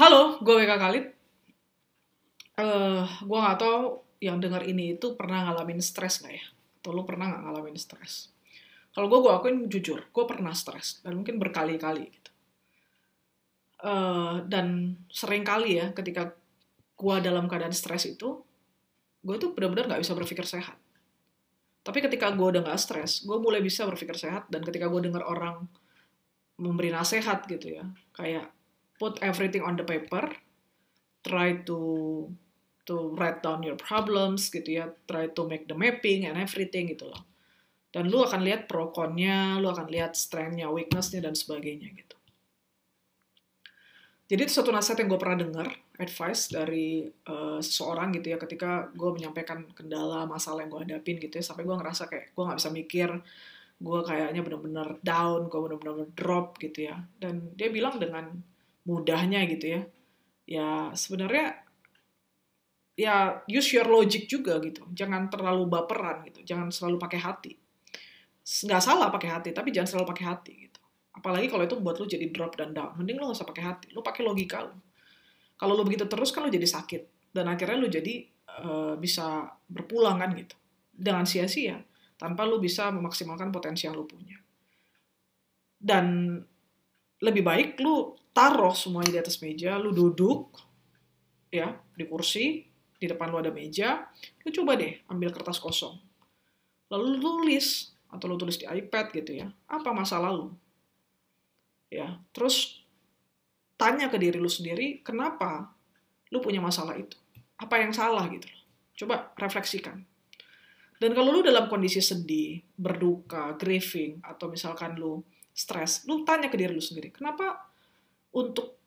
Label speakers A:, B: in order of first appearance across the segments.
A: Halo, gue WK Khalid. Eh, gue nggak tahu yang dengar ini itu pernah ngalamin stres nggak ya? Atau lu pernah nggak ngalamin stres? Kalau gue, gue akuin jujur, gue pernah stres dan mungkin berkali-kali gitu. Eh, dan sering kali ya, ketika gue dalam keadaan stres itu, gue tuh benar-benar nggak bisa berpikir sehat. Tapi ketika gue udah nggak stres, gue mulai bisa berpikir sehat dan ketika gue dengar orang memberi nasihat gitu ya, kayak put everything on the paper, try to to write down your problems gitu ya, try to make the mapping and everything gitu loh. Dan lu akan lihat pro konnya, lu akan lihat strength-nya, weakness-nya dan sebagainya gitu. Jadi itu satu nasihat yang gue pernah dengar, advice dari uh, seseorang gitu ya, ketika gue menyampaikan kendala, masalah yang gue hadapin gitu ya, sampai gue ngerasa kayak gue nggak bisa mikir, gue kayaknya bener-bener down, gue bener-bener drop gitu ya. Dan dia bilang dengan mudahnya gitu ya, ya sebenarnya ya use your logic juga gitu, jangan terlalu baperan gitu, jangan selalu pakai hati. Nggak salah pakai hati, tapi jangan selalu pakai hati gitu. Apalagi kalau itu buat lu jadi drop dan down. Mending lu gak usah pakai hati. Lu pakai logika lu. Kalau lu begitu terus kan lu jadi sakit. Dan akhirnya lu jadi uh, bisa berpulang kan gitu. Dengan sia-sia tanpa lu bisa memaksimalkan potensi yang lu punya. Dan lebih baik lu taruh semuanya di atas meja lu duduk ya di kursi di depan lu ada meja lu coba deh ambil kertas kosong. Lalu lu tulis atau lu tulis di iPad gitu ya apa masalah lu? Ya terus tanya ke diri lu sendiri kenapa lu punya masalah itu? Apa yang salah gitu loh? Coba refleksikan. Dan kalau lu dalam kondisi sedih berduka grieving atau misalkan lu stres lu tanya ke diri lu sendiri kenapa untuk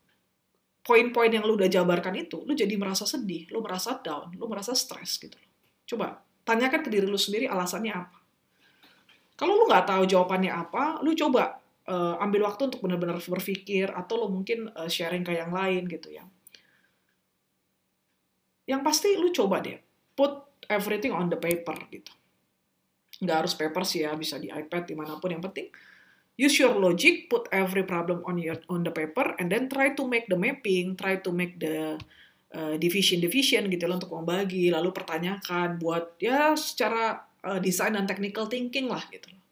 A: poin-poin yang lu udah jabarkan itu lu jadi merasa sedih lu merasa down lu merasa stres gitu coba tanyakan ke diri lu sendiri alasannya apa kalau lu nggak tahu jawabannya apa lu coba uh, ambil waktu untuk benar-benar berpikir atau lo mungkin uh, sharing ke yang lain gitu ya. Yang pasti lu coba deh put everything on the paper gitu. Nggak harus paper sih ya, bisa di iPad di mana pun yang penting use your logic, put every problem on your on the paper, and then try to make the mapping, try to make the uh, division division gitu loh untuk membagi, lalu pertanyakan buat ya secara uh, design dan technical thinking lah gitu loh.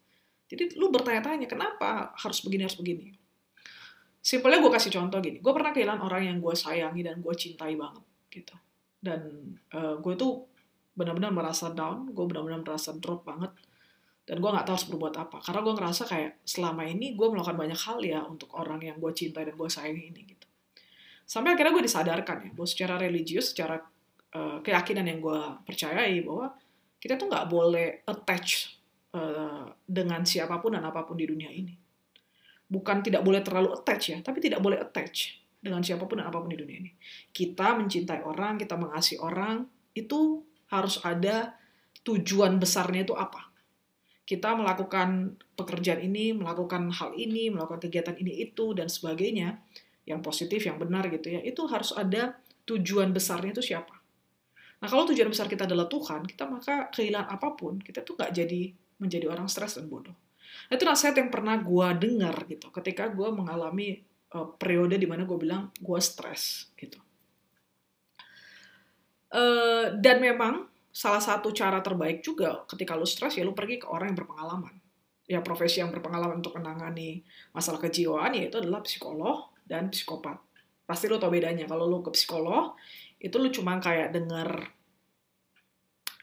A: Jadi lu bertanya-tanya, kenapa harus begini, harus begini. Simpelnya gue kasih contoh gini, gue pernah kehilangan orang yang gue sayangi dan gue cintai banget. gitu. Dan uh, gue tuh benar-benar merasa down, gue benar-benar merasa drop banget. Dan gue gak tahu harus berbuat apa. Karena gue ngerasa kayak selama ini gue melakukan banyak hal ya untuk orang yang gue cintai dan gue sayangi ini. gitu. Sampai akhirnya gue disadarkan ya, bahwa secara religius, secara uh, keyakinan yang gue percayai bahwa kita tuh nggak boleh attach uh, dengan siapa pun dan apa pun di dunia ini. Bukan tidak boleh terlalu attach ya, tapi tidak boleh attach dengan siapa pun dan apa pun di dunia ini. Kita mencintai orang, kita mengasihi orang, itu harus ada tujuan besarnya itu apa. Kita melakukan pekerjaan ini, melakukan hal ini, melakukan kegiatan ini itu dan sebagainya, yang positif, yang benar gitu ya, itu harus ada tujuan besarnya itu siapa. Nah kalau tujuan besar kita adalah Tuhan, kita maka kehilangan apa pun, kita tuh nggak jadi menjadi orang stres dan bodoh. Nah, itu nasihat yang pernah gue dengar gitu, ketika gue mengalami uh, periode di mana gue bilang gue stres gitu. Uh, dan memang salah satu cara terbaik juga ketika lu stres ya lu pergi ke orang yang berpengalaman. Ya profesi yang berpengalaman untuk menangani masalah kejiwaan yaitu adalah psikolog dan psikopat. Pasti lu tau bedanya. Kalau lu ke psikolog, itu lu cuma kayak denger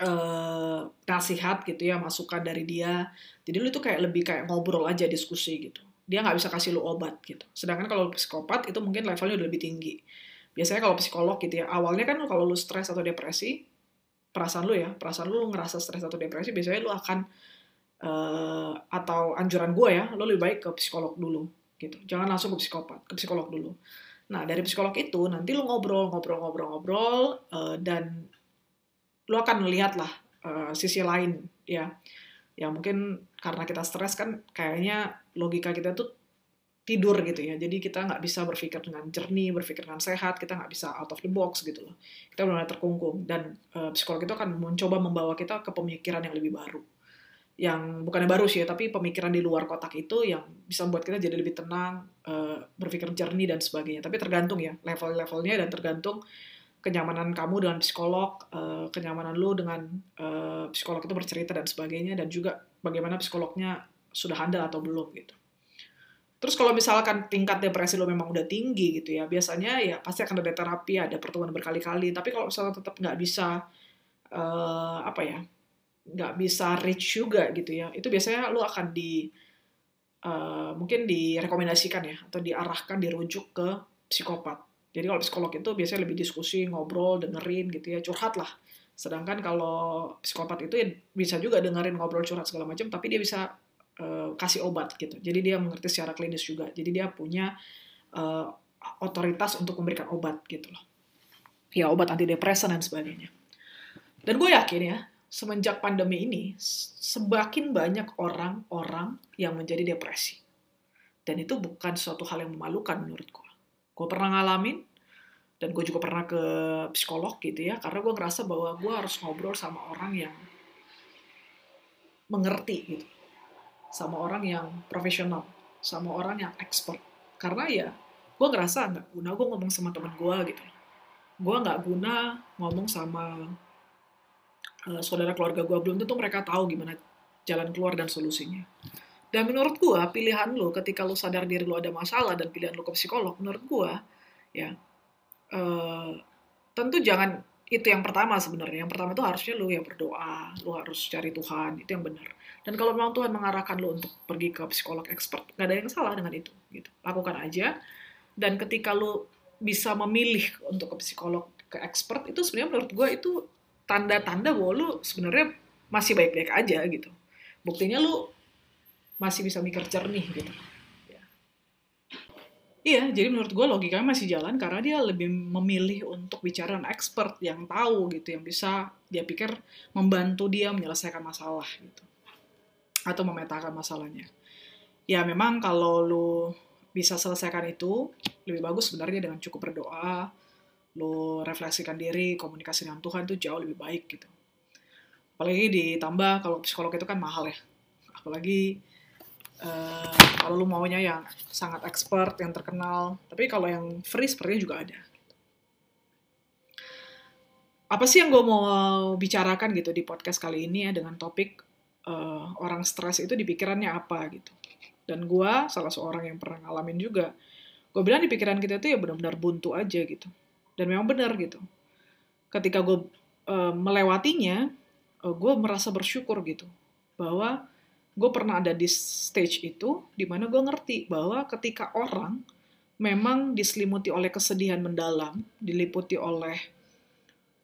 A: uh, nasihat gitu ya masukan dari dia jadi lu itu kayak lebih kayak ngobrol aja diskusi gitu dia nggak bisa kasih lu obat gitu sedangkan kalau psikopat itu mungkin levelnya udah lebih tinggi biasanya kalau psikolog gitu ya awalnya kan kalau lu stres atau depresi perasaan lu ya perasaan lu ngerasa stres atau depresi biasanya lu akan uh, atau anjuran gue ya lu lebih baik ke psikolog dulu gitu. Jangan langsung ke psikopat ke psikolog dulu. Nah dari psikolog itu nanti lu ngobrol ngobrol ngobrol ngobrol uh, dan lu akan melihat lah uh, sisi lain ya. Ya mungkin karena kita stres kan kayaknya logika kita tuh tidur gitu ya jadi kita nggak bisa berpikir dengan jernih berpikir dengan sehat kita nggak bisa out of the box gitu loh kita benar-benar terkungkung dan uh, psikolog itu akan mencoba membawa kita ke pemikiran yang lebih baru yang bukannya baru sih ya, tapi pemikiran di luar kotak itu yang bisa membuat kita jadi lebih tenang, uh, berpikir jernih dan sebagainya. Tapi tergantung ya level-levelnya dan tergantung kenyamanan kamu dengan psikolog, uh, kenyamanan lu dengan uh, psikolog itu bercerita dan sebagainya, dan juga bagaimana psikolognya sudah handal atau belum gitu. Terus kalau misalkan tingkat depresi lo memang udah tinggi gitu ya, biasanya ya pasti akan ada terapi, ada pertemuan berkali-kali. Tapi kalau misalnya tetap nggak bisa uh, apa ya, nggak bisa reach juga gitu ya itu biasanya lu akan di uh, mungkin direkomendasikan ya atau diarahkan dirujuk ke psikopat jadi kalau psikolog itu biasanya lebih diskusi ngobrol dengerin gitu ya curhat lah sedangkan kalau psikopat itu ya bisa juga dengerin ngobrol curhat segala macam tapi dia bisa uh, kasih obat gitu jadi dia mengerti secara klinis juga jadi dia punya uh, otoritas untuk memberikan obat gitu loh ya obat antidepresan dan sebagainya dan gue yakin ya semenjak pandemi ini semakin banyak orang-orang yang menjadi depresi. Dan itu bukan suatu hal yang memalukan menurut gue. Gue pernah ngalamin, dan gue juga pernah ke psikolog gitu ya, karena gue ngerasa bahwa gue harus ngobrol sama orang yang mengerti gitu. Sama orang yang profesional, sama orang yang expert. Karena ya, gue ngerasa nggak guna gue ngomong sama temen gue gitu. Gue nggak guna ngomong sama uh, saudara keluarga gue belum tentu mereka tahu gimana jalan keluar dan solusinya. Dan menurut gue pilihan lo ketika lo sadar diri lo ada masalah dan pilihan lo ke psikolog, menurut gue ya uh, tentu jangan itu yang pertama sebenarnya. Yang pertama itu harusnya lo ya berdoa, lo harus cari Tuhan, itu yang benar. Dan kalau memang Tuhan mengarahkan lo untuk pergi ke psikolog expert, gak ada yang salah dengan itu. Gitu. Lakukan aja. Dan ketika lo bisa memilih untuk ke psikolog ke expert, itu sebenarnya menurut gue itu tanda-tanda bahwa lu sebenarnya masih baik-baik aja gitu. Buktinya lu masih bisa mikir jernih gitu. Ya. Iya, jadi menurut gue logikanya masih jalan karena dia lebih memilih untuk bicara dengan expert yang tahu gitu, yang bisa dia pikir membantu dia menyelesaikan masalah gitu. Atau memetakan masalahnya. Ya memang kalau lu bisa selesaikan itu, lebih bagus sebenarnya dengan cukup berdoa, lo refleksikan diri, komunikasi dengan Tuhan itu jauh lebih baik gitu. Apalagi ditambah kalau psikolog itu kan mahal ya. Apalagi uh, kalau lo maunya yang sangat expert, yang terkenal. Tapi kalau yang free sepertinya juga ada. Apa sih yang gue mau bicarakan gitu di podcast kali ini ya dengan topik uh, orang stres itu di pikirannya apa gitu. Dan gue salah seorang yang pernah ngalamin juga. Gue bilang di pikiran kita itu ya benar-benar buntu aja gitu dan memang benar gitu ketika gue uh, melewatinya uh, e, gue merasa bersyukur gitu bahwa gue pernah ada di stage itu di mana gue ngerti bahwa ketika orang memang diselimuti oleh kesedihan mendalam diliputi oleh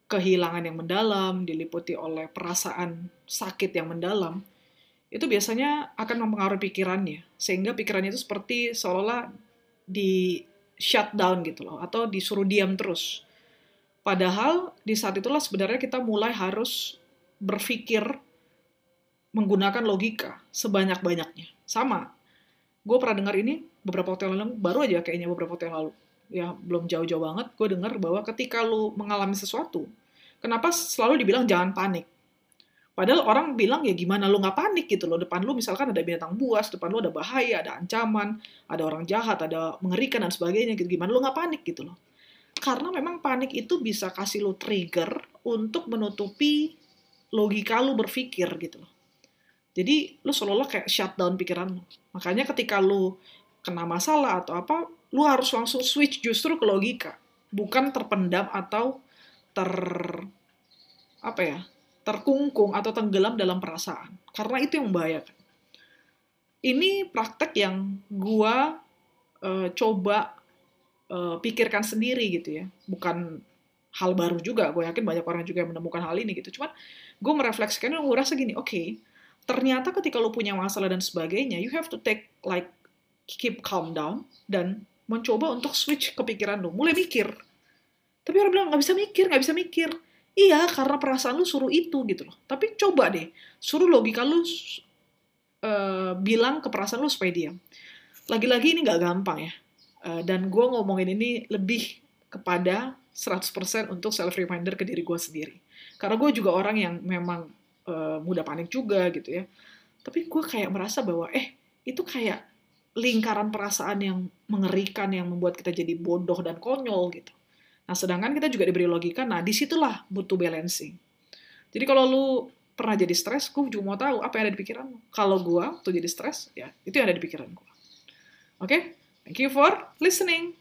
A: kehilangan yang mendalam, diliputi oleh perasaan sakit yang mendalam, itu biasanya akan mempengaruhi pikirannya. Sehingga pikirannya itu seperti seolah-olah di shutdown gitu loh, atau disuruh diam terus. Padahal di saat itulah sebenarnya kita mulai harus berpikir menggunakan logika sebanyak-banyaknya. Sama, gue pernah dengar ini beberapa waktu yang lalu, baru aja kayaknya beberapa waktu yang lalu. Ya, belum jauh-jauh banget, gue dengar bahwa ketika lu mengalami sesuatu, kenapa selalu dibilang jangan panik? Padahal orang bilang ya gimana lu nggak panik gitu loh. Depan lu misalkan ada binatang buas, depan lu ada bahaya, ada ancaman, ada orang jahat, ada mengerikan dan sebagainya gitu. Gimana lu nggak panik gitu loh. Karena memang panik itu bisa kasih lu trigger untuk menutupi logika lu berpikir gitu loh. Jadi lu seolah-olah kayak shutdown pikiran lu. Makanya ketika lu kena masalah atau apa, lu harus langsung switch justru ke logika. Bukan terpendam atau ter apa ya terkungkung atau tenggelam dalam perasaan. Karena itu yang membahayakan. Ini praktek yang gua uh, coba uh, pikirkan sendiri gitu ya. Bukan hal baru juga. Gue yakin banyak orang juga yang menemukan hal ini gitu. Cuman gue merefleksikan gue rasa gini, oke, okay, ternyata ketika lo punya masalah dan sebagainya, you have to take like keep calm down dan mencoba untuk switch kepikiran lo, mulai mikir. Tapi orang bilang nggak bisa mikir, nggak bisa mikir. Iya, karena perasaan lu suruh itu gitu loh. Tapi coba deh, suruh logika lu uh, bilang ke perasaan lu supaya diam. Lagi-lagi ini nggak gampang ya. Uh, dan gue ngomongin ini lebih kepada 100% untuk self-reminder ke diri gue sendiri. Karena gue juga orang yang memang uh, mudah panik juga gitu ya. tapi gue kayak merasa bahwa eh itu kayak lingkaran perasaan yang mengerikan yang membuat kita jadi bodoh dan konyol gitu. Nah, sedangkan kita juga diberi logika, nah di situlah butuh balancing. Jadi kalau lu pernah jadi stres, gue juga mau tahu apa yang ada di pikiran lu. Kalau gue tuh jadi stres, ya itu yang ada di pikiran gue. Oke, okay? thank you for listening.